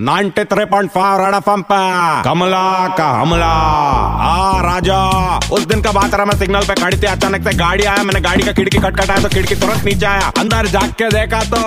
93.5 red FM पे। कमला का हमला। आ राजा। उस दिन का बात रहा मैं सिग्नल पे खड़ी थी अचानक से गाड़ी आया मैंने गाड़ी का खिड़की खटखटाया तो खिड़की तुरंत नीचे आया। अंदर जाग के देखा तो।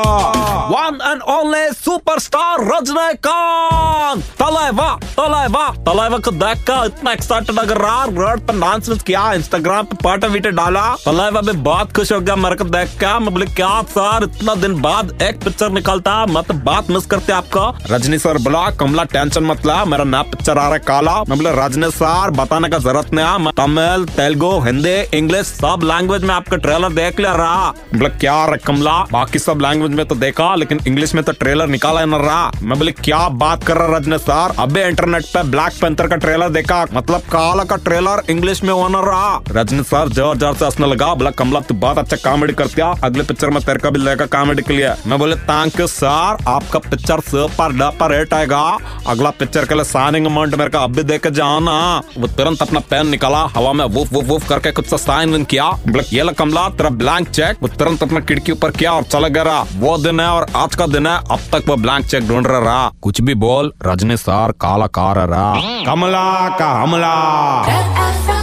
One and only superstar Rajinikanth Thalaiva Thalaiva Thalaiva को देख कर इतना एक्साइटेड अगर रहा रोड पे डांस किया इंस्टाग्राम पे पाटा वीटे डाला। तलाइवा भी बहुत खुश हो गया मेरे को देख कर मैं बोले क्या सर इतना दिन बाद एक पिक्चर निकलता मैं तो बात मिस करते आपको। रजनी सर बोला, कमला टेंशन मत ला, मेरा नया पिक्चर आ रहा है काला। मैं बोले रजनी सर बताने का ज़रूरत नहीं तमिल, तेलुगु, हिंदी, इंग्लिश सब लैंग्वेज में आपका ट्रेलर देख ले रहा। बोले, क्या रे कमला? बाकी सब लैंग्वेज में तो देखा, लेकिन इंग्लिश में तो ट्रेलर निकाला न रहा। मैं बोले, क्या बात कर रहा रजनी सर अबे इंटरनेट पे ब्लैक पेंथर का ट्रेलर देखा। मतलब काला का ट्रेलर इंग्लिश में होना रहा। रजनी सर ज़ोर ज़ोर से हंसने लगा। बोला, कमला, तू बहुत अच्छा कॉमेडी करती अगले पिक्चर में तेरे का भी लेगा कॉमेडी के लिए। मैं बोले थैंक यू सर आपका पिक्चर सुपर डपर रेट आएगा अगला पिक्चर के लिए साइनिंग अमाउंट मेरे को अभी देके जाओ ना वो तुरंत अपना पेन निकाला हवा में वुफ वुफ वुफ करके कुछ सा साइन किया ये कमला तेरा ब्लैंक चेक वो तुरंत अपना खिड़की ऊपर किया और चला गया वो दिन है और आज का दिन है अब तक वो ब्लैंक चेक ढूंढ रहा कुछ भी बोल रजनी सर काला कार रहा कमला का हमला